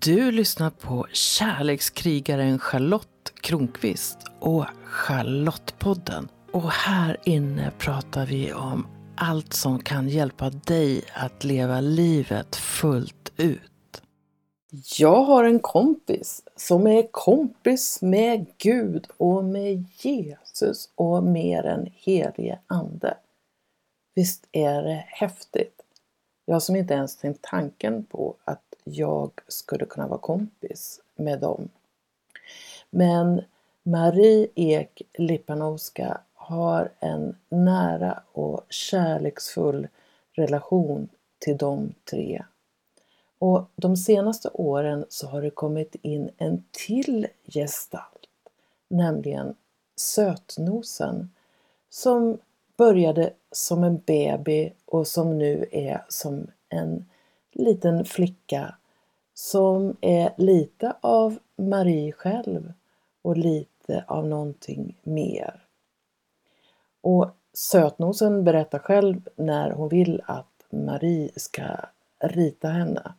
Du lyssnar på kärlekskrigaren Charlotte Kronqvist och Charlottepodden. Och här inne pratar vi om allt som kan hjälpa dig att leva livet fullt ut. Jag har en kompis som är kompis med Gud och med Jesus och med den helige Ande. Visst är det häftigt? Jag som inte ens tänkt tanken på att jag skulle kunna vara kompis med dem. Men Marie Ek Lipanowska har en nära och kärleksfull relation till de tre. Och de senaste åren så har det kommit in en till gestalt, nämligen Sötnosen, som började som en baby och som nu är som en liten flicka som är lite av Marie själv och lite av någonting mer. Och Sötnosen berättar själv när hon vill att Marie ska rita henne.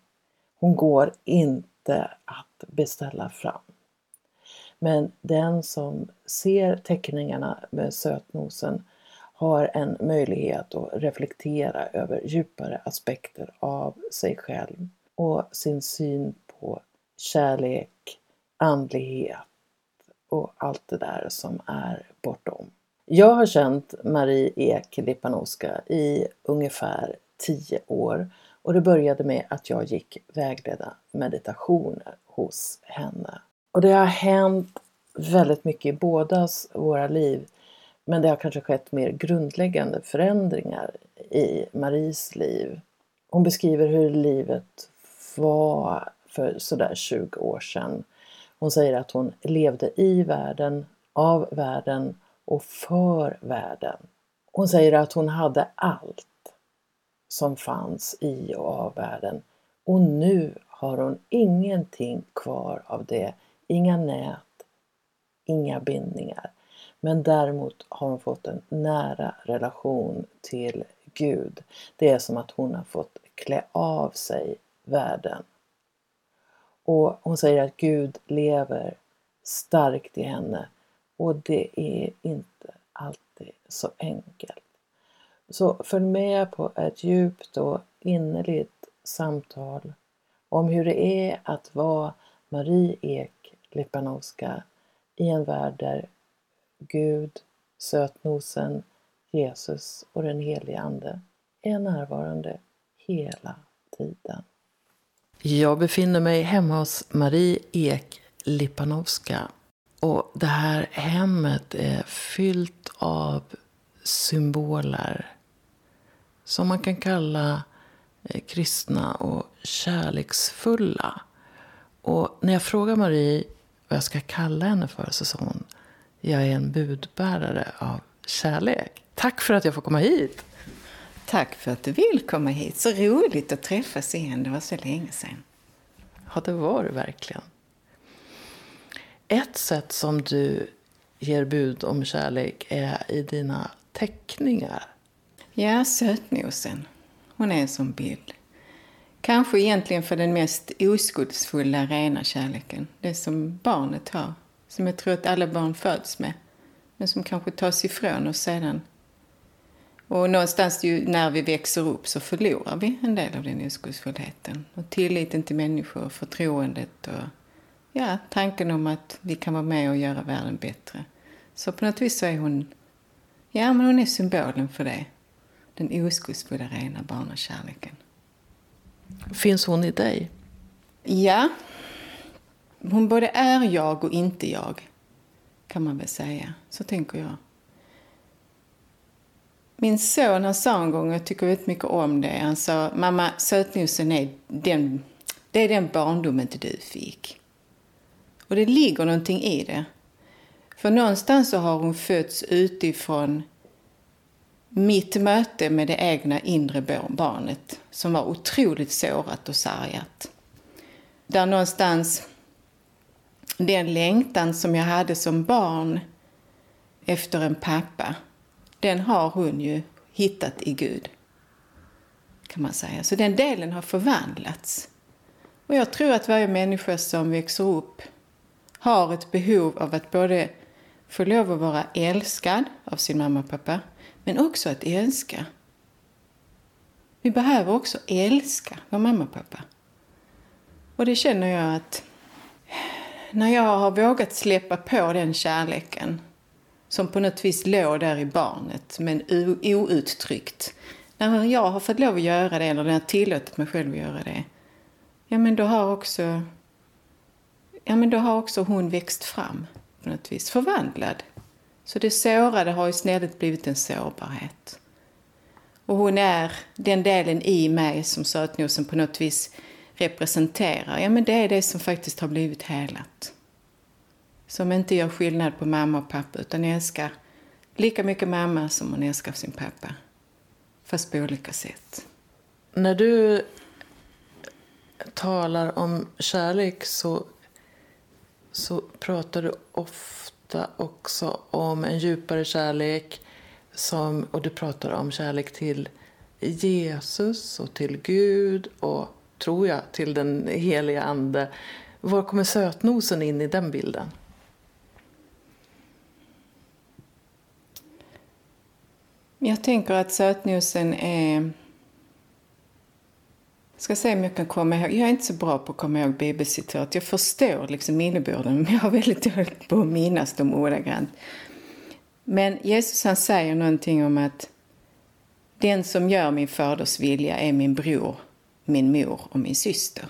Hon går inte att beställa fram. Men den som ser teckningarna med Sötnosen har en möjlighet att reflektera över djupare aspekter av sig själv och sin syn på kärlek, andlighet och allt det där som är bortom. Jag har känt Marie Ek Lipanowska i ungefär tio år och det började med att jag gick vägledda meditationer hos henne. Och det har hänt väldigt mycket i bådas våra liv men det har kanske skett mer grundläggande förändringar i Maries liv. Hon beskriver hur livet var för sådär 20 år sedan. Hon säger att hon levde i världen, av världen och för världen. Hon säger att hon hade allt som fanns i och av världen och nu har hon ingenting kvar av det. Inga nät, inga bindningar. Men däremot har hon fått en nära relation till Gud. Det är som att hon har fått klä av sig världen. Och hon säger att Gud lever starkt i henne och det är inte alltid så enkelt. Så följ med på ett djupt och innerligt samtal om hur det är att vara Marie Ek Lipanowska i en värld där Gud, sötnosen, Jesus och den helige Ande är närvarande hela tiden. Jag befinner mig hemma hos Marie Ek Lipanowska och det här hemmet är fyllt av symboler som man kan kalla eh, kristna och kärleksfulla. Och när jag frågar Marie vad jag ska kalla henne för så sa hon jag är en budbärare av kärlek. Tack för att jag får komma hit. Tack för att du vill komma hit. Så roligt att träffas igen. Det var så länge sedan. Ja, det var det verkligen. Ett sätt som du ger bud om kärlek är i dina teckningar. Ja, sötnosen. Hon är en sån bild. Kanske egentligen för den mest oskuldsfulla, rena kärleken. Det som barnet har. Som jag tror att alla barn föds med. Men som kanske tas ifrån oss sedan. Och någonstans ju när vi växer upp så förlorar vi en del av den oskuldsfullheten. Och tilliten till människor, förtroendet och ja, tanken om att vi kan vara med och göra världen bättre. Så på något vis så är hon, ja men hon är symbolen för det. Den oskuldsfulla, rena barnakärleken. Finns hon i dig? Ja, hon både är jag och inte jag, kan man väl säga. Så tänker jag. Min son han sa en gång, och jag tycker väldigt mycket om det, han sa mamma sötnosen är den, det är den barndomen du fick. Och det ligger någonting i det. För någonstans så har hon fötts utifrån mitt möte med det egna inre barnet som var otroligt sårat och sargat. Där någonstans den längtan som jag hade som barn efter en pappa, den har hon ju hittat i Gud. Kan man säga. Så den delen har förvandlats. Och jag tror att varje människa som växer upp har ett behov av att både få lov att vara älskad av sin mamma och pappa, men också att älska. Vi behöver också älska vår mamma och pappa. Och det känner jag att när jag har vågat släppa på den kärleken som på något vis låg där i barnet, men outtryckt. När jag har fått lov att göra det, eller när jag tillåtit mig själv att göra det, ja men då har också, ja men då har också hon växt fram på något vis, förvandlad. Så det sårade har istället blivit en sårbarhet. Och hon är den delen i mig som sötnosen på något vis representerar. Ja, men det är det som faktiskt har blivit helat. Som inte gör skillnad på mamma och pappa utan älskar lika mycket mamma som hon älskar sin pappa. Fast på olika sätt. När du talar om kärlek så, så pratar du ofta också om en djupare kärlek som, och du pratar om kärlek till Jesus och till Gud och, tror jag, till den heliga Ande. Var kommer sötnosen in i den bilden? Jag tänker att sötnosen är... Jag ska se om jag kan komma ihåg. Jag är inte så bra på att komma ihåg bibelcitat. Jag förstår liksom innebörden, men jag har väldigt dåligt på att minnas dem ordagrant. Men Jesus han säger någonting om att den som gör min faders vilja är min bror, min mor och min syster.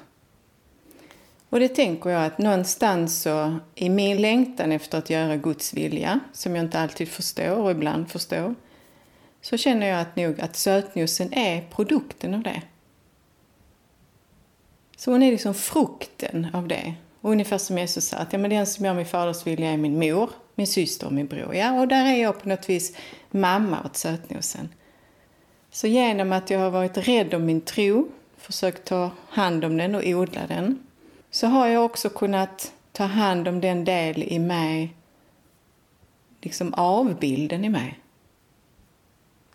Och det tänker jag att någonstans så i min längtan efter att göra Guds vilja, som jag inte alltid förstår och ibland förstår, så känner jag att nog att sötnosen är produkten av det. Så hon är liksom frukten av det. Och ungefär som Jesus sa, att ja, men den som gör min faders vilja är min mor, min syster och min bror. Ja, och där är jag på något vis mamma åt sötnosen. Så genom att jag har varit rädd om min tro, försökt ta hand om den och odla den, så har jag också kunnat ta hand om den del i mig, liksom avbilden i mig.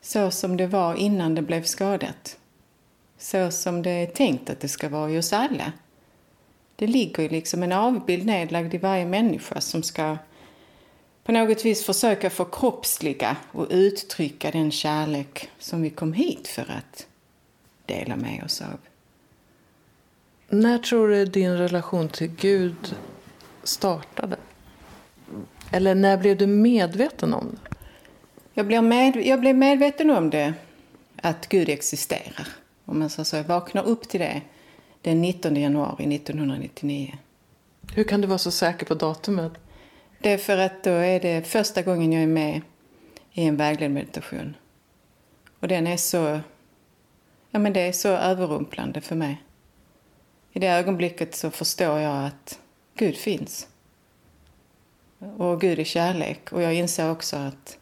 Så som det var innan det blev skadat. Så som det är tänkt att det ska vara i oss alla. Det ligger ju liksom en avbild nedlagd i varje människa som ska på något vis försöka förkroppsliga och uttrycka den kärlek som vi kom hit för att dela med oss av. När tror du din relation till Gud startade? Eller när blev du medveten om det? Jag blev, med, jag blev medveten om det, att Gud existerar. Om man så, så jag vaknar upp till det den 19 januari 1999. Hur kan du vara så säker på datumet? Det är för att då är det första gången jag är med i en vägledd meditation. Och den är så, ja men det är så överrumplande för mig. I det ögonblicket så förstår jag att Gud finns. Och Gud är kärlek. Och jag inser också att,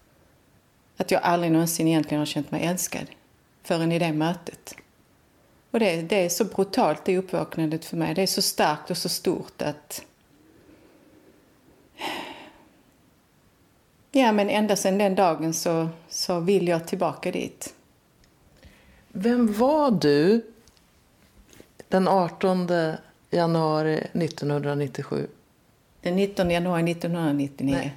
att jag aldrig någonsin egentligen har känt mig älskad förrän i det mötet. Och det, det är så brutalt, det uppvaknandet för mig. Det är så starkt och så stort att Ja, men ända sedan den dagen så, så vill jag tillbaka dit. Vem var du den 18 januari 1997? Den 19 januari 1999. Nej.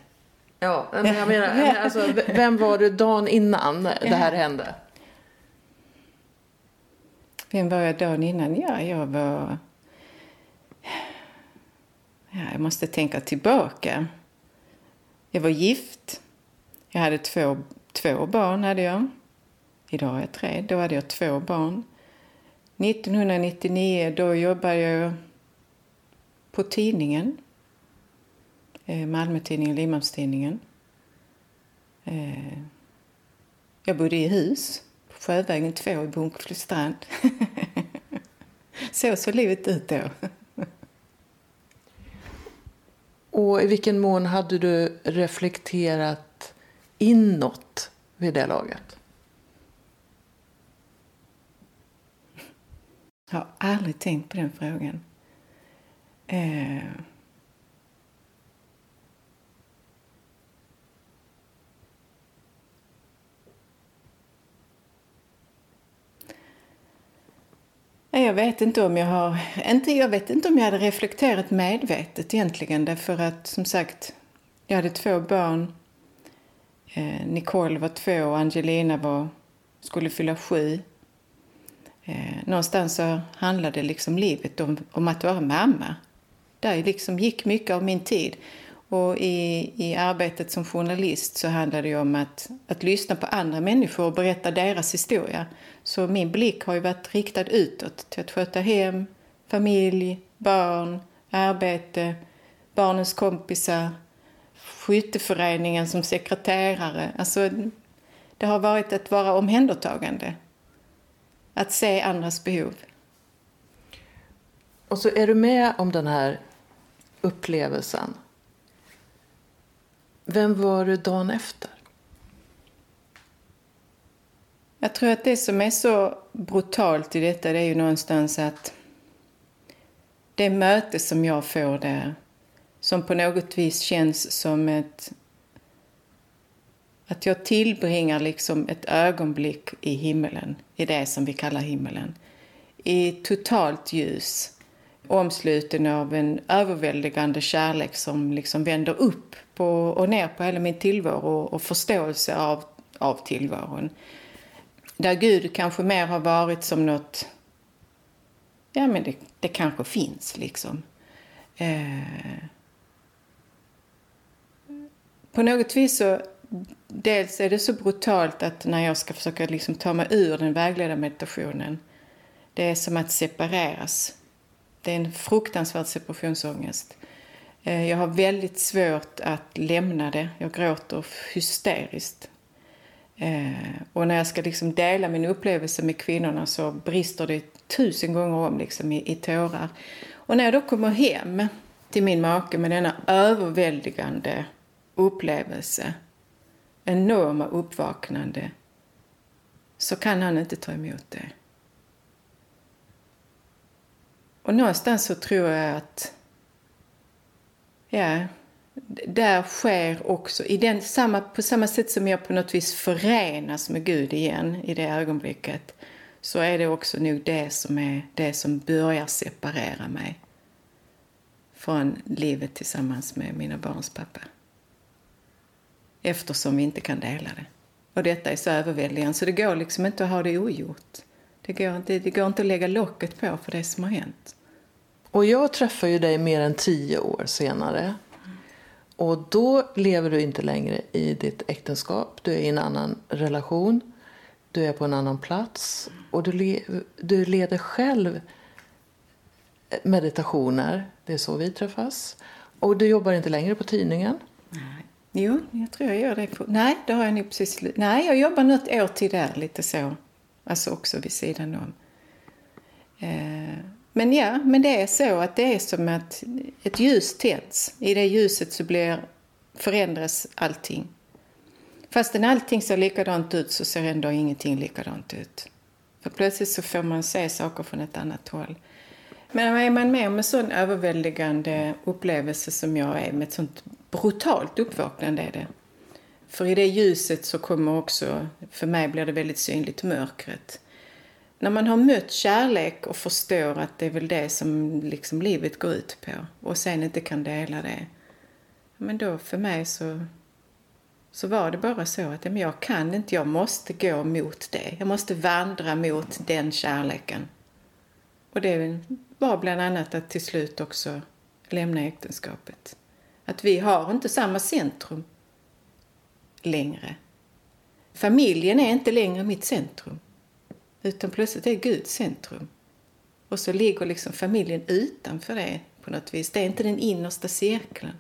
Ja, men jag menar, alltså, vem var du dagen innan det här hände? Vem var jag dagen innan? Ja, jag var... Ja, jag måste tänka tillbaka. Jag var gift. Jag hade två, två barn. hade jag. Idag har jag tre. Då hade jag två barn. 1999 då jobbade jag på tidningen. Eh, Malmötidningen, Limhamnstidningen. Eh, jag bodde i hus på Sjövägen 2 i Bunkeflostrand. Så såg livet ut då. Och i vilken mån hade du reflekterat inåt vid det laget? Jag har aldrig tänkt på den frågan. Eh... Jag vet inte om jag har... Inte, jag vet inte om jag hade reflekterat medvetet egentligen. Därför att som sagt, jag hade två barn. Eh, Nicole var två och Angelina var, skulle fylla sju. Eh, någonstans så handlade liksom livet om, om att vara mamma. Där liksom gick mycket av min tid. Och i, i arbetet som journalist så handlade det om att, att lyssna på andra människor och berätta deras historia. Så min blick har ju varit riktad utåt till att sköta hem, familj, barn, arbete, barnens kompisar, skytteföreningen som sekreterare. Alltså, det har varit att vara omhändertagande. Att se andras behov. Och så är du med om den här upplevelsen. Vem var du dagen efter? Jag tror att det som är så brutalt i detta det är ju någonstans att det möte som jag får där som på något vis känns som ett... Att jag tillbringar liksom ett ögonblick i himmelen, i det som vi kallar himmelen. I totalt ljus, omsluten av en överväldigande kärlek som liksom vänder upp på, och ner på hela min tillvaro och förståelse av, av tillvaron. Där Gud kanske mer har varit som något... Ja, men det, det kanske finns, liksom. Eh, på något vis så... Dels är det så brutalt att när jag ska försöka liksom ta mig ur den vägledda meditationen det är som att separeras. Det är en fruktansvärd separationsångest. Eh, jag har väldigt svårt att lämna det. Jag gråter hysteriskt. Eh, och när jag ska liksom dela min upplevelse med kvinnorna så brister det tusen gånger om liksom i, i tårar. Och när jag då kommer hem till min make med denna överväldigande upplevelse, enorma uppvaknande, så kan han inte ta emot det. Och någonstans så tror jag att ja, där sker också, i den, samma, på samma sätt som jag på något vis förenas med Gud igen i det ögonblicket, så är det också nog det som är det som börjar separera mig från livet tillsammans med mina barns pappa. Eftersom vi inte kan dela det. Och detta är så överväldigande så det går liksom inte att ha det ogjort. Det går, inte, det går inte att lägga locket på för det som har hänt. Och jag träffar ju dig mer än tio år senare. Och då lever du inte längre i ditt äktenskap. Du är i en annan relation. Du är på en annan plats. Och du, le du leder själv meditationer. Det är så vi träffas. Och du jobbar inte längre på tidningen. Jo, jag tror jag gör det. Nej, det har jag nog precis Nej, jag jobbar något år till där, lite så. Alltså också vid sidan om. Eh, men ja, men det är så att det är som att ett ljus tänds. I det ljuset så blir, förändras allting. Fastän allting ser likadant ut så ser ändå ingenting likadant ut. För plötsligt så får man se saker från ett annat håll. Men är man med om en sån överväldigande upplevelse som jag är, med ett sånt brutalt uppvaknande är det. För i det ljuset så kommer också, för mig blir det väldigt synligt, mörkret när man har mött kärlek och förstår att det är väl det som liksom livet går ut på och sen inte kan dela det. Men då för mig så, så var det bara så att men jag kan inte, jag måste gå mot det. Jag måste vandra mot den kärleken. Och det var bland annat att till slut också lämna äktenskapet. Att vi har inte samma centrum längre. Familjen är inte längre mitt centrum. Utan plötsligt är Gud centrum. Och så ligger liksom familjen utanför det på något vis. Det är inte den innersta cirkeln.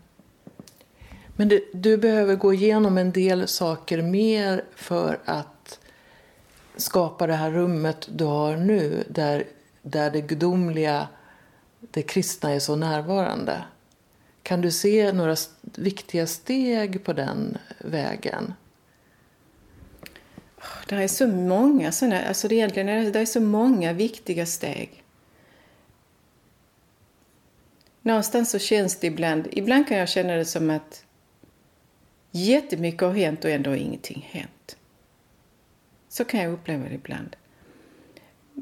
Men du, du behöver gå igenom en del saker mer för att skapa det här rummet du har nu där, där det gudomliga, det kristna är så närvarande. Kan du se några viktiga steg på den vägen? Det är så många såna, alltså det, egentligen är, det är så många viktiga steg. Någonstans så känns det ibland, ibland kan jag känna det som att jättemycket har hänt och ändå har ingenting hänt. Så kan jag uppleva det ibland.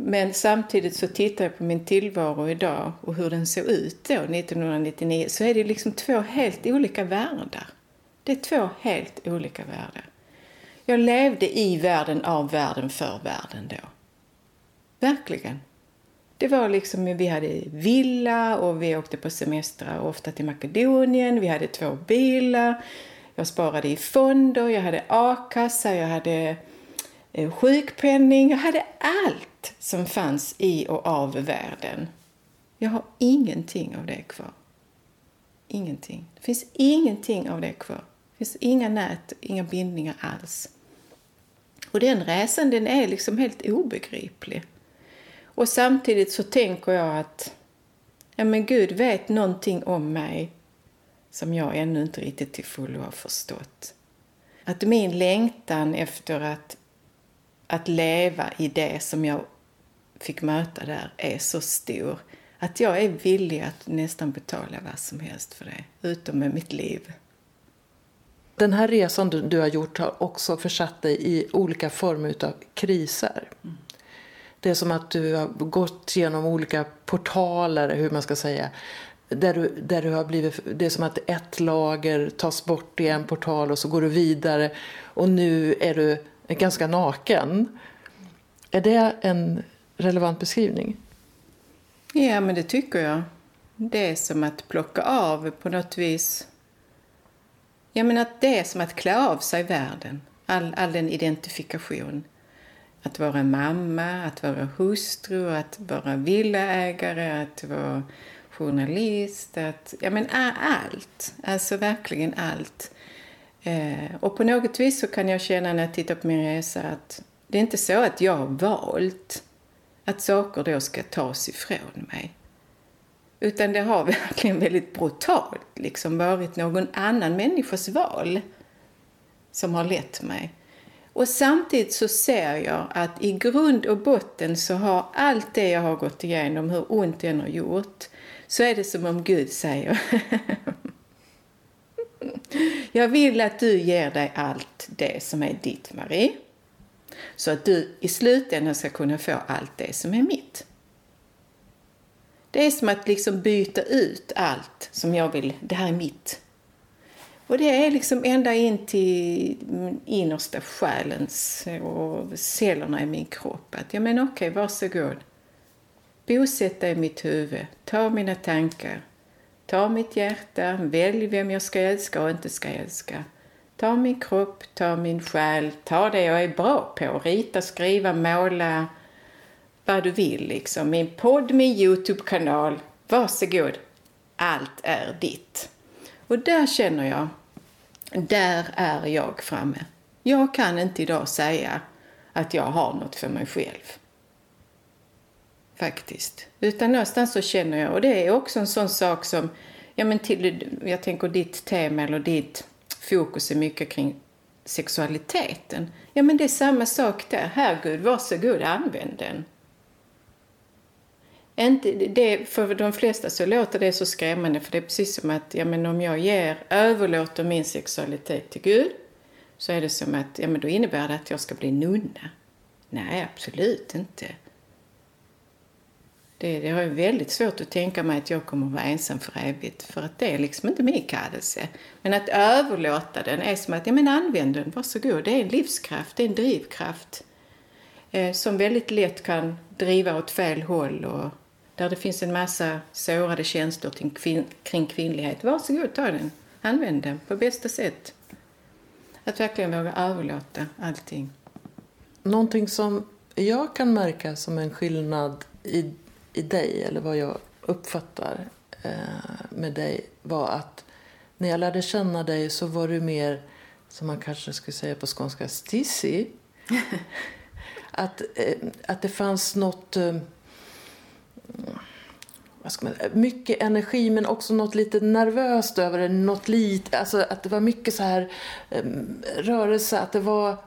Men samtidigt så tittar jag på min tillvaro idag och hur den såg ut då 1999 så är det liksom två helt olika världar. Det är två helt olika världar. Jag levde i världen, av världen, för världen då. Verkligen. Det var liksom, vi hade villa och vi åkte på semestrar ofta till Makedonien. Vi hade två bilar. Jag sparade i fonder, jag hade a-kassa, jag hade Eh, sjukpenning. Jag hade allt som fanns i och av världen. Jag har ingenting av det kvar. Ingenting. Det finns ingenting av det kvar. Det finns inga nät, inga bindningar alls. Och den resan den är liksom helt obegriplig. Och samtidigt så tänker jag att ja, men Gud vet någonting om mig som jag ännu inte riktigt till fullo har förstått. Att min längtan efter att, att leva i det som jag fick möta där är så stor att jag är villig att nästan betala vad som helst för det, utom med mitt liv. Den här resan du, du har gjort har också försatt dig i olika former av kriser. Mm. Det är som att du har gått genom olika portaler, hur man ska säga. Där du, där du har blivit, det är som att ett lager tas bort i en portal och så går du vidare. Och nu är du ganska naken. Är det en relevant beskrivning? Ja, men det tycker jag. Det är som att plocka av på något vis. Jag menar att det är som att klä av sig världen. All, all den identifikation. Att vara mamma, att vara hustru, att vara villaägare, att vara journalist, att, ja men allt. Alltså verkligen allt. Eh, och på något vis så kan jag känna när jag tittar på min resa att det är inte så att jag har valt att saker då ska tas ifrån mig. Utan det har verkligen väldigt brutalt liksom varit någon annan människas val som har lett mig. Och samtidigt så ser jag att i grund och botten så har allt det jag har gått igenom, hur ont det än har gjort, så är det som om Gud säger Jag vill att du ger dig allt det som är ditt, Marie. Så att du i slutändan ska kunna få allt det som är mitt. Det är som att liksom byta ut allt som jag vill, det här är mitt. Och det är liksom ända in till innersta själens och cellerna i min kropp. Att, jag menar okej, varsågod. Bosätt dig i mitt huvud. Ta mina tankar. Ta mitt hjärta. Välj vem jag ska älska och inte ska älska. Ta min kropp, ta min själ, ta det jag är bra på. Rita, skriva, måla, vad du vill liksom. Min podd, min Youtube-kanal. Varsågod. Allt är ditt. Och där känner jag, där är jag framme. Jag kan inte idag säga att jag har något för mig själv. Faktiskt. Utan någonstans så känner jag, och det är också en sån sak som, ja men till, jag tänker ditt tema eller ditt fokus är mycket kring sexualiteten. Ja men det är samma sak där. Herregud, varsågod, använd den. Inte, det, för de flesta så låter det så skrämmande för det är precis som att ja, men om jag ger, överlåter min sexualitet till Gud så är det som att ja, men då innebär det att jag ska bli nunna. Nej, absolut inte. Det, det har jag väldigt svårt att tänka mig att jag kommer att vara ensam för evigt. För att det är liksom inte min kallelse. Men att överlåta den är som att, ja men använd den, varsågod. Det är en livskraft, det är en drivkraft. Eh, som väldigt lätt kan driva åt fel håll och där det finns en massa sårade känslor kvin kring kvinnlighet. Varsågod, ta den. Använd den på bästa sätt. Att verkligen våga överlåta allting. Någonting som jag kan märka som en skillnad i i dig, eller vad jag uppfattar eh, med dig, var att när jag lärde känna dig så var du mer, som man kanske skulle säga på skånska, stissig. att, eh, att det fanns något... Eh, man, mycket energi men också något lite nervöst över det. Något lite, alltså att det var mycket så här rörelse, att det var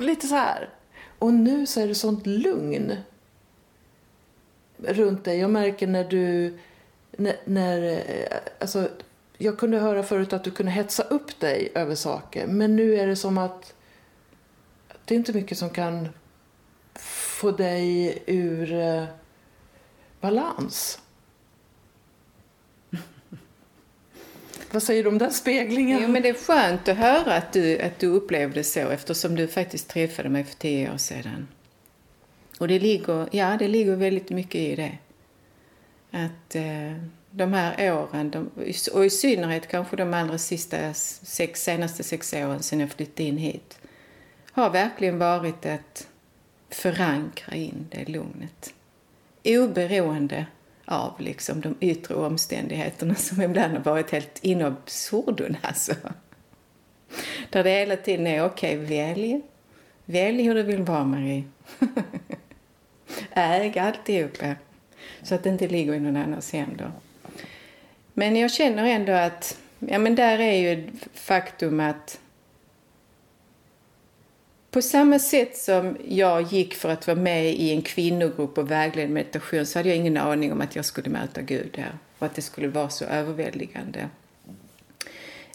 lite så här. Och nu så är det sånt lugn runt dig. Jag märker när du... När, när, alltså, jag kunde höra förut att du kunde hetsa upp dig över saker. Men nu är det som att det är inte mycket som kan få dig ur eh, balans? Vad säger du om den speglingen? Jo, men det är skönt att höra att du, att du upplevde så eftersom du faktiskt träffade mig för tio år sedan. Och det ligger, ja, det ligger väldigt mycket i det. Att eh, de här åren, de, och i synnerhet kanske de allra sista sex, senaste sex åren sedan jag flyttade in hit, har verkligen varit att förankra in det lugnet. Oberoende av liksom de yttre omständigheterna som ibland har varit helt in absurdum alltså. Där det hela tiden är okej, okay, välj. Välj hur du vill vara Marie. Äg alltihopa. Så att det inte ligger i någon annans händer. Men jag känner ändå att, ja men där är ju ett faktum att på samma sätt som jag gick för att vara med i en kvinnogrupp och vägledd meditation så hade jag ingen aning om att jag skulle möta Gud där och att det skulle vara så överväldigande.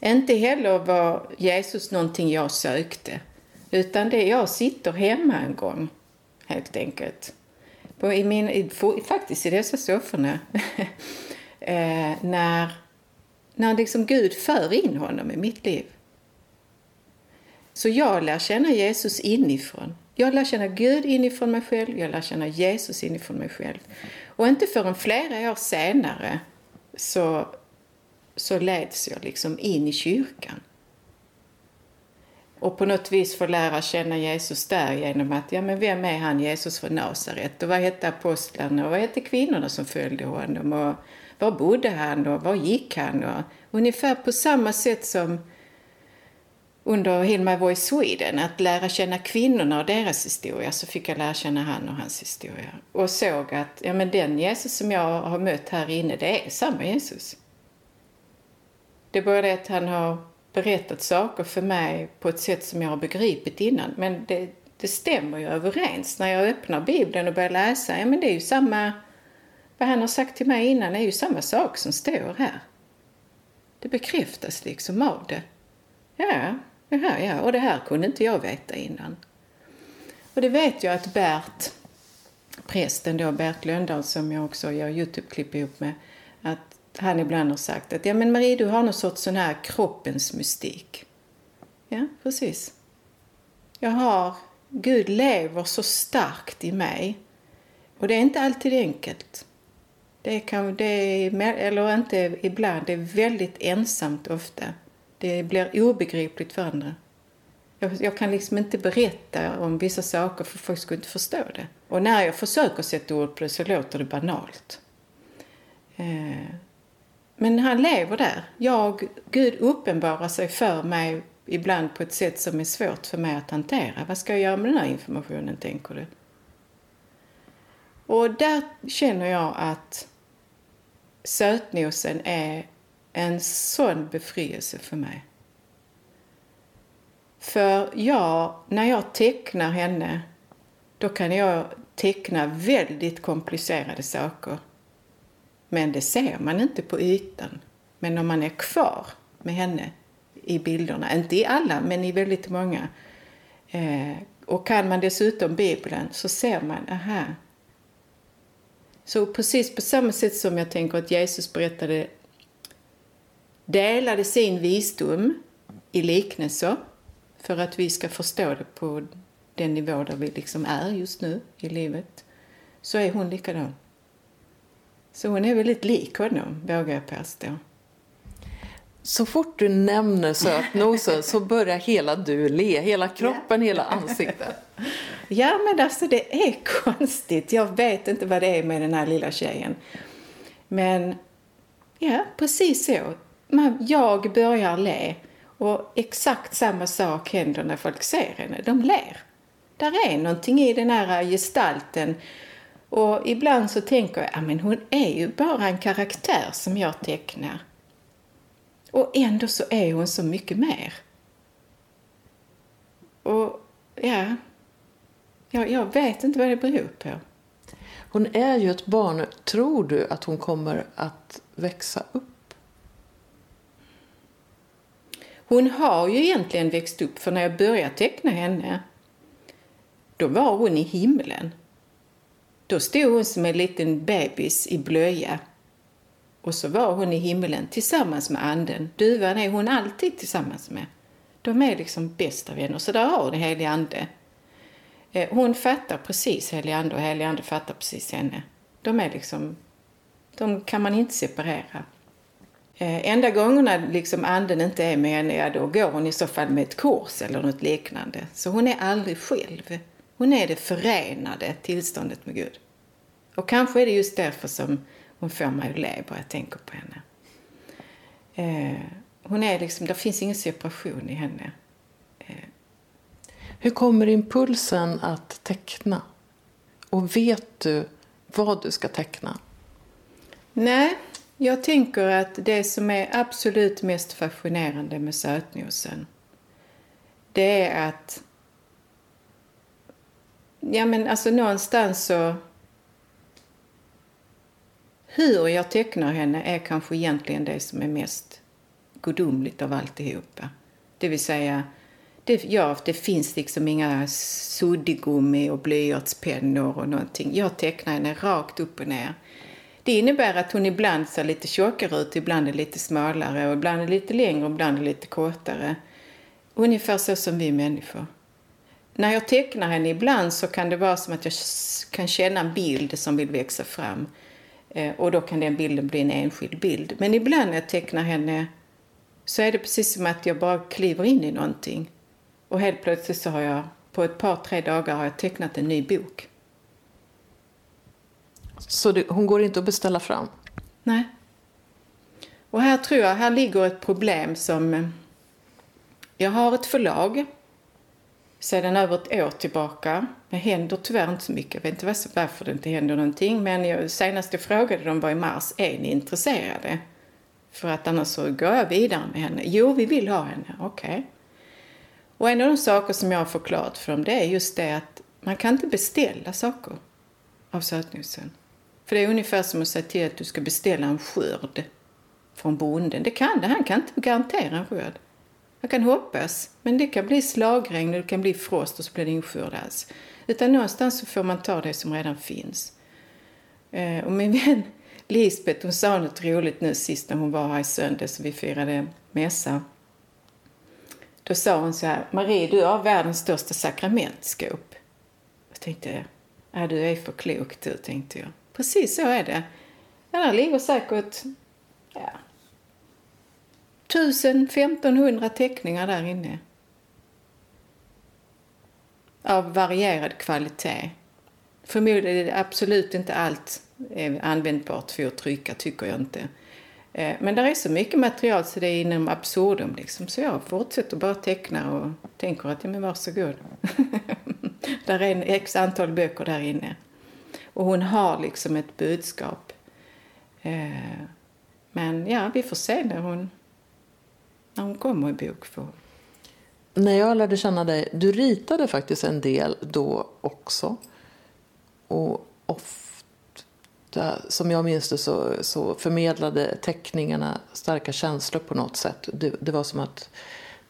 Inte heller var Jesus någonting jag sökte utan det jag sitter hemma en gång helt enkelt. På, i min, i, faktiskt i dessa sofforna. eh, när när liksom Gud för in honom i mitt liv. Så jag lär känna Jesus inifrån. Jag lär känna Gud inifrån mig själv, jag lär känna Jesus inifrån mig själv. Och inte förrän flera år senare så, så leds jag liksom in i kyrkan. Och på något vis få lära känna Jesus där genom att, ja men vem är han Jesus från Nasaret? Och vad hette apostlarna? Och vad hette kvinnorna som följde honom? Och var bodde han? Och var gick han? Och ungefär på samma sätt som under Hilma Voice Sweden, att lära känna kvinnorna och deras historia, så fick jag lära känna han och hans historia. Och såg att ja, men den Jesus som jag har mött här inne, det är samma Jesus. Det är bara det att han har berättat saker för mig på ett sätt som jag har begripit innan. Men det, det stämmer ju överens. När jag öppnar Bibeln och börjar läsa, ja men det är ju samma... Vad han har sagt till mig innan är ju samma sak som står här. Det bekräftas liksom av det. Ja, det här, ja. Och det här kunde inte jag veta innan. Och det vet jag att Bert, prästen då, Bert Lönndahl som jag också gör Youtube-klipp ihop med, att han ibland har sagt att ja men Marie du har någon sorts sån här kroppens mystik. Ja, precis. Jag har, Gud lever så starkt i mig. Och det är inte alltid enkelt. Det kan, det är, eller inte ibland, det är väldigt ensamt ofta. Det blir obegripligt för andra. Jag, jag, kan liksom inte berätta om vissa saker för folk skulle inte förstå det. Och när jag försöker sätta ord på det så låter det banalt. Eh, men han lever där. Jag, Gud uppenbarar sig för mig ibland på ett sätt som är svårt för mig att hantera. Vad ska jag göra med den här informationen, tänker du? Och där känner jag att sötnosen är en sån befrielse för mig. För jag, när jag tecknar henne, då kan jag teckna väldigt komplicerade saker. Men det ser man inte på ytan. Men om man är kvar med henne i bilderna, inte i alla, men i väldigt många, eh, och kan man dessutom Bibeln så ser man, aha. Så precis på samma sätt som jag tänker att Jesus berättade delade sin visdom i liknelser för att vi ska förstå det på den nivå där vi liksom är just nu i livet, så är hon likadan. Så hon är väldigt lik honom, vågar jag påstå. Så fort du nämner sötnosen så börjar hela du le, hela kroppen, hela ansiktet. Ja, men alltså det är konstigt. Jag vet inte vad det är med den här lilla tjejen. Men ja, precis så jag börjar le och exakt samma sak händer när folk ser henne. De ler. Där är någonting i den här gestalten. Och ibland så tänker jag, ja men hon är ju bara en karaktär som jag tecknar. Och ändå så är hon så mycket mer. Och ja, jag, jag vet inte vad det beror på. Hon är ju ett barn. Tror du att hon kommer att växa upp? Hon har ju egentligen växt upp, för när jag började teckna henne, då var hon i himlen. Då stod hon som en liten bebis i blöja. Och så var hon i himlen tillsammans med anden. Duvan är hon alltid tillsammans med. De är liksom bästa vänner. Så där har hon helig ande. Eh, hon fattar precis helig ande och helig ande fattar precis henne. De är liksom, de kan man inte separera. Eh, enda gångerna liksom anden inte är med henne, ja, då går hon i så fall med ett kors eller något liknande. Så hon är aldrig själv. Hon är det förenade tillståndet med Gud. Och kanske är det just därför som hon får mig att le bara jag tänker på henne. Eh, hon är liksom, det finns ingen separation i henne. Eh. Hur kommer impulsen att teckna? Och vet du vad du ska teckna? Nej, jag tänker att det som är absolut mest fascinerande med sötnosen det är att ja men alltså någonstans så hur jag tecknar henne är kanske egentligen det som är mest gudomligt av alltihopa. Det vill säga, det, ja, det finns liksom inga suddigummi och blyertspennor och någonting. Jag tecknar henne rakt upp och ner. Det innebär att hon ibland ser lite tjockare ut, ibland är lite smalare och ibland är lite längre och ibland är lite kortare. Ungefär så som vi människor. När jag tecknar henne ibland så kan det vara som att jag kan känna en bild som vill växa fram. Eh, och då kan den bilden bli en enskild bild. Men ibland när jag tecknar henne så är det precis som att jag bara kliver in i någonting. Och helt plötsligt så har jag, på ett par, tre dagar har jag tecknat en ny bok. Så det, hon går inte att beställa fram? Nej. Och här tror jag, här ligger ett problem som... Eh, jag har ett förlag sedan över ett år tillbaka. Det händer tyvärr inte så mycket. Jag vet inte varför det inte händer någonting. Men jag, senast jag frågade dem var i mars. Är ni intresserade? För att annars så går jag vidare med henne. Jo, vi vill ha henne. Okej. Okay. Och en av de saker som jag har förklarat för dem det är just det att man kan inte beställa saker av sötnosen. För det är ungefär som att säga till att du ska beställa en skörd från bonden. Det kan det. Han kan inte garantera en skörd. Jag kan hoppas, men det kan bli slagregn och det kan bli frost och så blir det ingen skörd alls. Utan någonstans så får man ta det som redan finns. Eh, och min vän Lisbeth hon sa något roligt nu sist när hon var här i söndags och vi firade mässa. Då sa hon så här, Marie du har världens största sakramentskåp. Jag tänkte, ja du är för klok du, tänkte jag. Precis så är det. Ja, där ligger säkert ja, 1000-1500 teckningar där inne. Av varierad kvalitet. Förmodligen är absolut inte allt är användbart för att trycka, tycker jag inte. Eh, men det är så mycket material så det är inom absurdum liksom. Så jag fortsätter bara teckna och tänker att, ja men varsågod. där är en x antal böcker där inne. Och hon har liksom ett budskap. Eh, men ja, vi får se när hon när hon kommer i bokform. När jag lärde känna dig, du ritade faktiskt en del då också. Och ofta, som jag minns det, så, så förmedlade teckningarna starka känslor på något sätt. Det, det var som att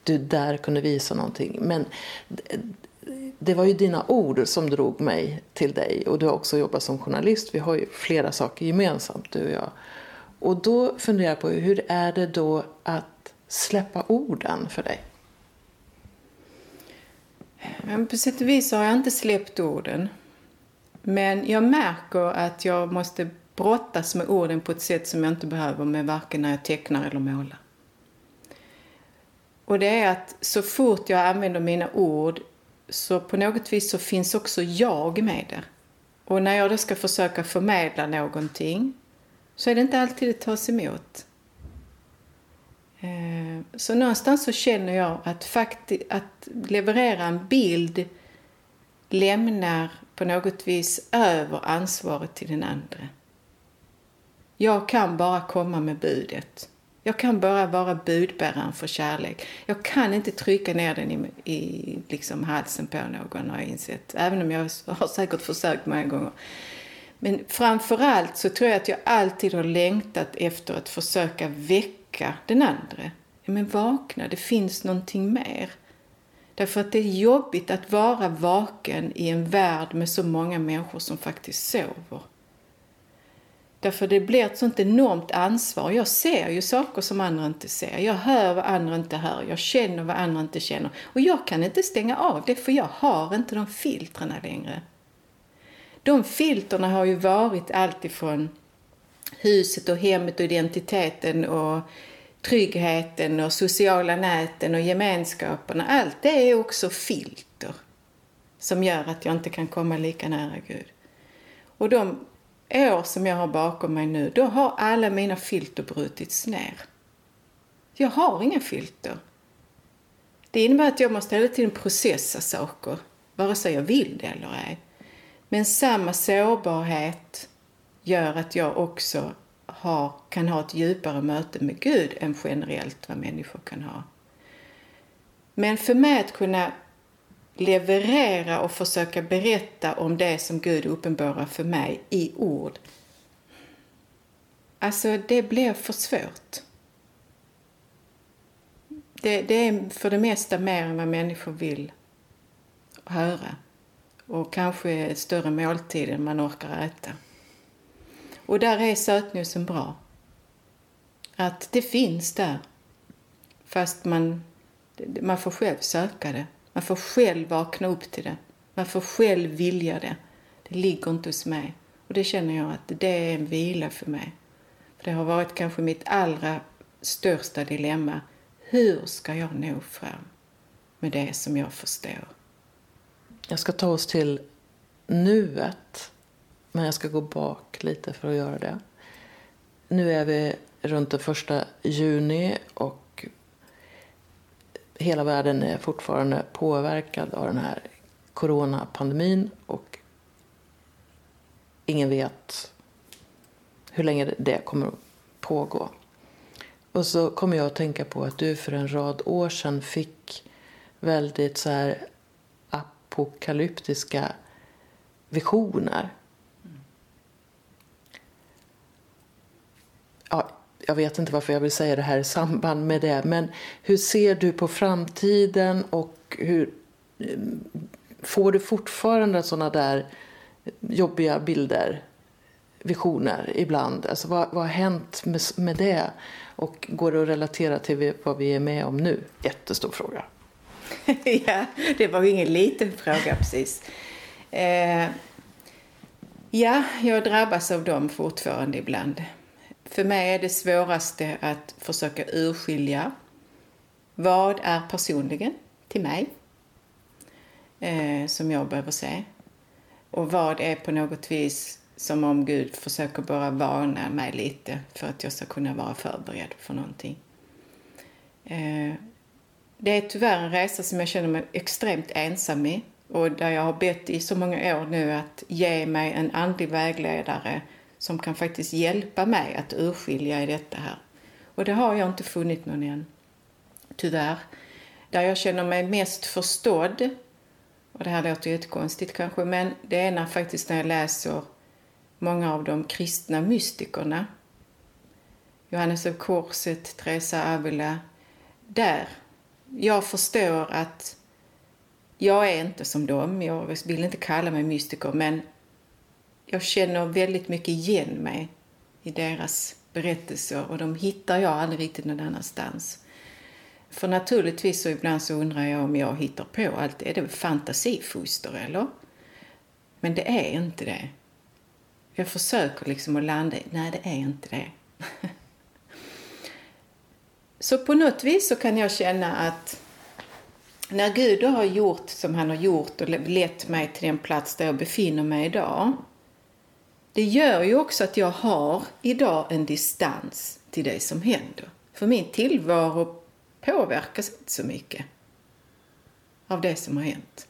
du där kunde visa någonting. Men det var ju dina ord som drog mig till dig. Och du har också jobbat som journalist. Vi har ju flera saker gemensamt, du och jag. Och då funderar jag på hur är det då att släppa orden för dig? Men på sätt och vis har jag inte släppt orden. Men jag märker att jag måste brottas med orden på ett sätt som jag inte behöver med varken när jag tecknar eller målar. Och det är att så fort jag använder mina ord så på något vis så finns också jag med där. Och när jag då ska försöka förmedla någonting så är det inte alltid det tas emot. Eh, så någonstans så känner jag att, fakti att leverera en bild lämnar på något vis över ansvaret till den andra. Jag kan bara komma med budet. Jag kan bara vara budbäraren för kärlek. Jag kan inte trycka ner den i, i liksom halsen på någon har jag insett. Även om jag har säkert försökt många gånger. Men framförallt så tror jag att jag alltid har längtat efter att försöka väcka den andra. Men vakna, det finns någonting mer. Därför att det är jobbigt att vara vaken i en värld med så många människor som faktiskt sover. Därför det blir ett sånt enormt ansvar. Jag ser ju saker som andra inte ser. Jag hör vad andra inte hör. Jag känner vad andra inte känner. Och jag kan inte stänga av det för jag har inte de filtrarna längre. De filterna har ju varit alltifrån huset och hemmet och identiteten och tryggheten och sociala näten och gemenskaperna. Allt det är också filter som gör att jag inte kan komma lika nära Gud. Och de år som jag har bakom mig nu, då har alla mina filter brutits ner. Jag har inga filter. Det innebär att jag måste hela tiden processa saker, vare sig jag vill det eller ej. Men samma sårbarhet gör att jag också har, kan ha ett djupare möte med Gud än generellt vad människor kan ha. Men för mig att kunna leverera och försöka berätta om det som Gud uppenbarar för mig i ord. Alltså, det blir för svårt. Det, det är för det mesta mer än vad människor vill höra. Och kanske större måltid än man orkar äta. Och där är sötnosen bra. Att det finns där. Fast man, man får själv söka det. Man får själv vakna upp till det. Man får själv vilja det. Det ligger inte hos mig. Och det känner jag att det är en vila för mig. För Det har varit kanske mitt allra största dilemma. Hur ska jag nå fram med det som jag förstår? Jag ska ta oss till nuet, men jag ska gå bak lite för att göra det. Nu är vi runt den första juni och hela världen är fortfarande påverkad av den här coronapandemin och ingen vet hur länge det kommer att pågå. Och så kommer jag att tänka på att du för en rad år sedan fick väldigt så här apokalyptiska visioner. Ja, jag vet inte varför jag vill säga det här i samband med det, men hur ser du på framtiden och hur eh, får du fortfarande sådana där jobbiga bilder, visioner ibland? Alltså vad, vad har hänt med, med det? Och går det att relatera till vad vi är med om nu? Jättestor fråga. ja, det var ju ingen liten fråga precis. Eh, ja, jag drabbas av dem fortfarande ibland. För mig är det svåraste att försöka urskilja vad är personligen till mig eh, som jag behöver se och vad är på något vis som om Gud försöker bara varna mig lite för att jag ska kunna vara förberedd för någonting. Eh, det är tyvärr en resa som jag känner mig extremt ensam i och där jag har bett i så många år nu att ge mig en andlig vägledare som kan faktiskt hjälpa mig att urskilja i detta här. Och det har jag inte funnit någon än. Tyvärr. Där jag känner mig mest förstådd, och det här låter jättekonstigt kanske, men det är när faktiskt när jag läser många av de kristna mystikerna. Johannes av Korset, Teresa Avila. Där. Jag förstår att jag är inte som dem. Jag vill inte kalla mig mystiker, men jag känner väldigt mycket igen mig i deras berättelser och de hittar jag aldrig riktigt någon annanstans. För naturligtvis så ibland så undrar jag om jag hittar på allt. Är det fantasifoster eller? Men det är inte det. Jag försöker liksom att landa i, nej det är inte det. så på något vis så kan jag känna att när Gud har gjort som han har gjort och lett mig till den plats där jag befinner mig idag det gör ju också att jag har idag en distans till det som händer. För min tillvaro påverkas inte så mycket av det som har hänt.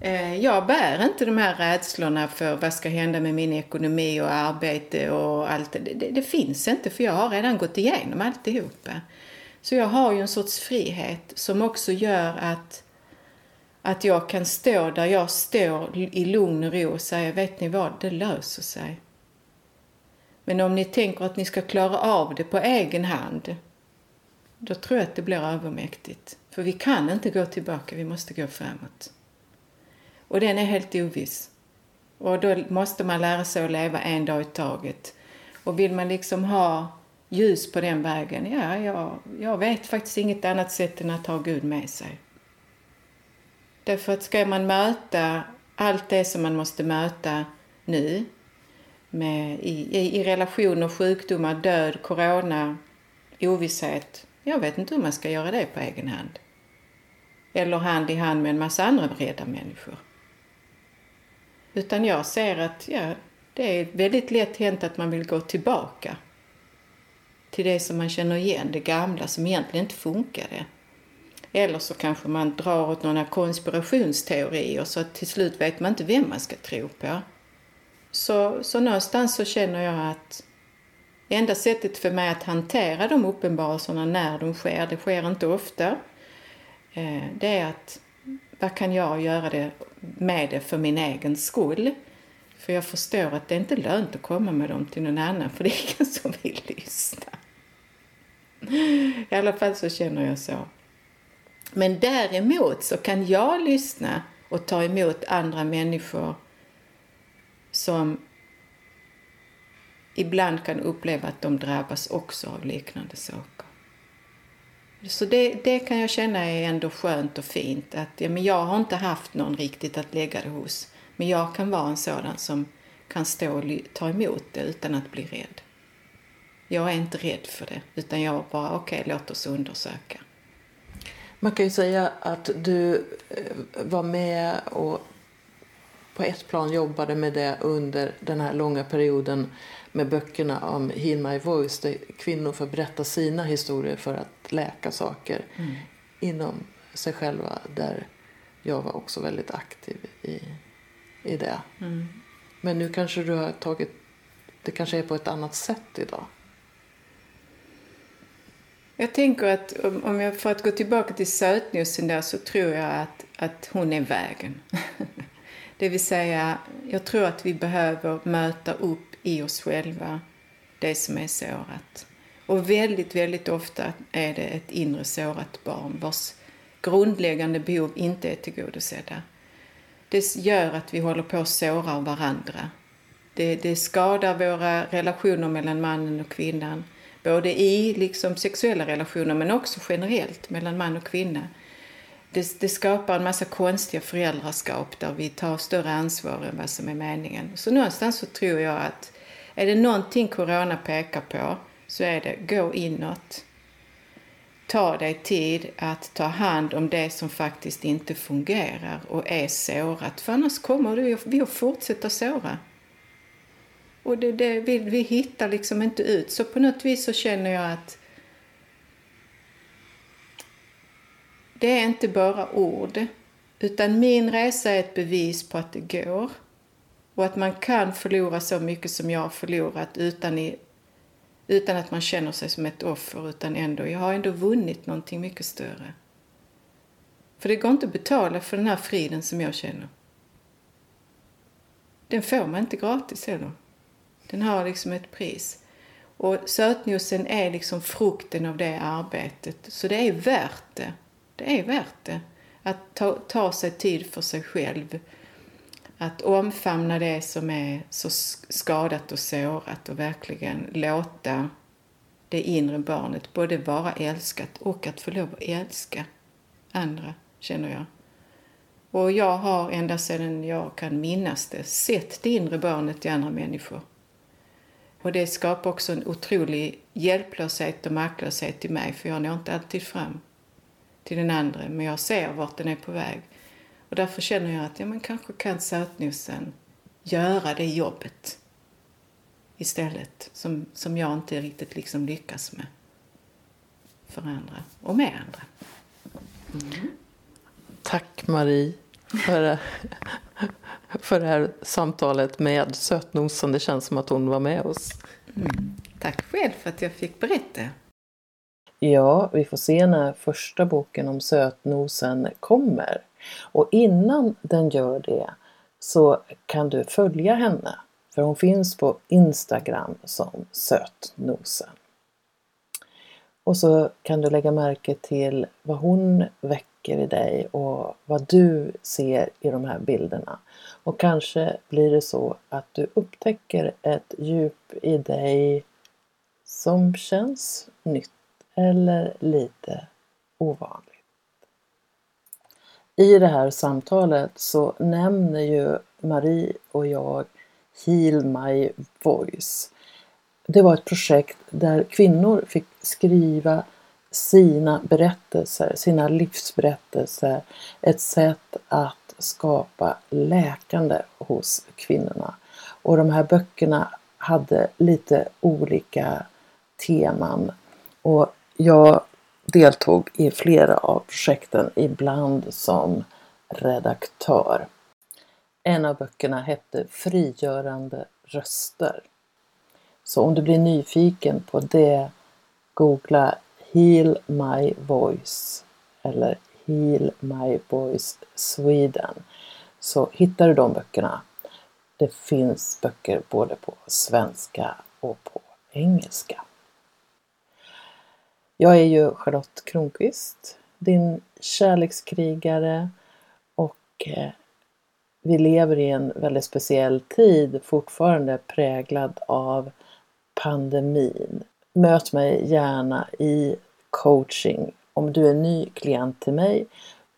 Eh, jag bär inte de här rädslorna för vad ska hända med min ekonomi och arbete och allt. Det, det, det finns inte för jag har redan gått igenom alltihopa. Så jag har ju en sorts frihet som också gör att att jag kan stå där jag står i lugn och ro och säga, vet ni vad, det löser sig. Men om ni tänker att ni ska klara av det på egen hand, då tror jag att det blir övermäktigt. För vi kan inte gå tillbaka, vi måste gå framåt. Och den är helt oviss. Och då måste man lära sig att leva en dag i taget. Och vill man liksom ha ljus på den vägen, ja, jag, jag vet faktiskt inget annat sätt än att ha Gud med sig. Därför att ska man möta allt det som man måste möta nu med, i, i, i relationer, sjukdomar, död, corona, ovisshet. Jag vet inte hur man ska göra det på egen hand. Eller hand i hand med en massa andra breda människor. Utan jag ser att ja, det är väldigt lätt hänt att man vill gå tillbaka till det som man känner igen, det gamla som egentligen inte funkade. Eller så kanske man drar åt några konspirationsteorier så att till slut vet man inte vem man ska tro på. Så, så någonstans så känner jag att enda sättet för mig att hantera de uppenbarelserna när de sker, det sker inte ofta, eh, det är att vad kan jag göra det med det för min egen skull? För jag förstår att det är inte lönt att komma med dem till någon annan för det är ingen som vill lyssna. I alla fall så känner jag så. Men däremot så kan jag lyssna och ta emot andra människor som ibland kan uppleva att de drabbas också av liknande saker. Så det, det kan jag känna är ändå skönt och fint. Att ja, men jag har inte haft någon riktigt att lägga det hos. Men jag kan vara en sådan som kan stå och ta emot det utan att bli rädd. Jag är inte rädd för det, utan jag bara okej, okay, låt oss undersöka. Man kan ju säga att du eh, var med och på ett plan jobbade med det under den här långa perioden med böckerna om Heal My Voice där kvinnor får berätta sina historier för att läka saker mm. inom sig själva. Där jag var också väldigt aktiv i, i det. Mm. Men nu kanske du har tagit, det kanske är på ett annat sätt idag? Jag tänker att om jag, för att gå tillbaka till sötnosen där så tror jag att, att hon är vägen. det vill säga, jag tror att vi behöver möta upp i oss själva det som är sårat. Och väldigt, väldigt ofta är det ett inre sårat barn vars grundläggande behov inte är tillgodosedda. Det gör att vi håller på att såra varandra. Det, det skadar våra relationer mellan mannen och kvinnan. Både i liksom sexuella relationer men också generellt mellan man och kvinna. Det, det, skapar en massa konstiga föräldraskap där vi tar större ansvar än vad som är meningen. Så någonstans så tror jag att är det någonting corona pekar på så är det gå inåt. Ta dig tid att ta hand om det som faktiskt inte fungerar och är sårat. För annars kommer vi att fortsätta såra. Och det, det, vi, vi hittar liksom inte ut. Så på något vis så känner jag att det är inte bara ord. Utan min resa är ett bevis på att det går. Och att man kan förlora så mycket som jag har förlorat utan, i, utan att man känner sig som ett offer. Utan ändå, jag har ändå vunnit någonting mycket större. För det går inte att betala för den här friden som jag känner. Den får man inte gratis heller. Den har liksom ett pris. Och sötnosen är liksom frukten av det arbetet. Så det är värt det. Det är värt det. Att ta, ta sig tid för sig själv. Att omfamna det som är så skadat och sårat och verkligen låta det inre barnet både vara älskat och att få lov att älska andra, känner jag. Och jag har ända sedan jag kan minnas det sett det inre barnet i andra människor. Och det skapar också en otrolig hjälplöshet och maktlöshet i mig för jag når inte alltid fram till den andra men jag ser vart den är på väg. Och därför känner jag att ja, men kanske kan sötnosen göra det jobbet istället som, som jag inte riktigt liksom lyckas med för andra och med andra. Mm. Tack Marie för, för det här samtalet med sötnosen. Det känns som att hon var med oss. Mm. Tack själv för att jag fick berätta. Ja, vi får se när första boken om sötnosen kommer. Och innan den gör det så kan du följa henne. För hon finns på Instagram som Sötnosen. Och så kan du lägga märke till vad hon väcker i dig och vad du ser i de här bilderna. Och kanske blir det så att du upptäcker ett djup i dig som känns nytt eller lite ovanligt. I det här samtalet så nämner ju Marie och jag Heal My Voice. Det var ett projekt där kvinnor fick skriva sina berättelser, sina livsberättelser. Ett sätt att skapa läkande hos kvinnorna. Och de här böckerna hade lite olika teman. Och jag deltog i flera av projekten, ibland som redaktör. En av böckerna hette Frigörande röster. Så om du blir nyfiken på det, googla Heal My Voice eller Heal My Voice Sweden så hittar du de böckerna. Det finns böcker både på svenska och på engelska. Jag är ju Charlotte Kronqvist, din kärlekskrigare och eh, vi lever i en väldigt speciell tid fortfarande präglad av pandemin. Möt mig gärna i coaching. Om du är ny klient till mig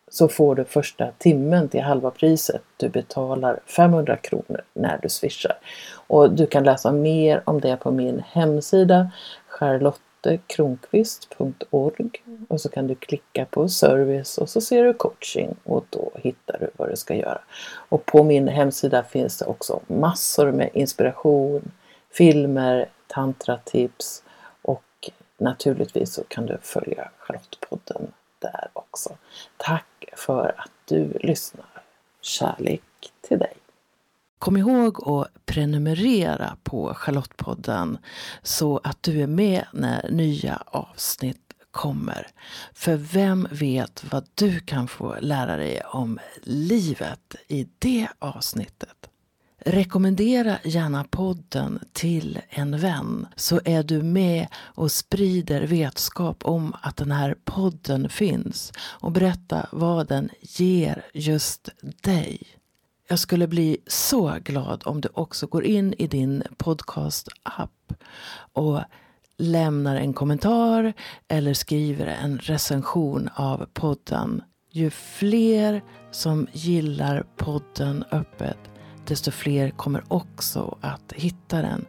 så får du första timmen till halva priset. Du betalar 500 kronor när du swishar. Och du kan läsa mer om det på min hemsida Charlotte kronqvist.org och så kan du klicka på service och så ser du coaching och då hittar du vad du ska göra. Och på min hemsida finns det också massor med inspiration, filmer, tantratips och naturligtvis så kan du följa Charlottepodden där också. Tack för att du lyssnar. Kärlek till dig. Kom ihåg att prenumerera på Charlottepodden så att du är med när nya avsnitt kommer. För vem vet vad du kan få lära dig om livet i det avsnittet? Rekommendera gärna podden till en vän så är du med och sprider vetskap om att den här podden finns och berätta vad den ger just dig. Jag skulle bli så glad om du också går in i din podcast-app och lämnar en kommentar eller skriver en recension av podden. Ju fler som gillar podden öppet, desto fler kommer också att hitta den.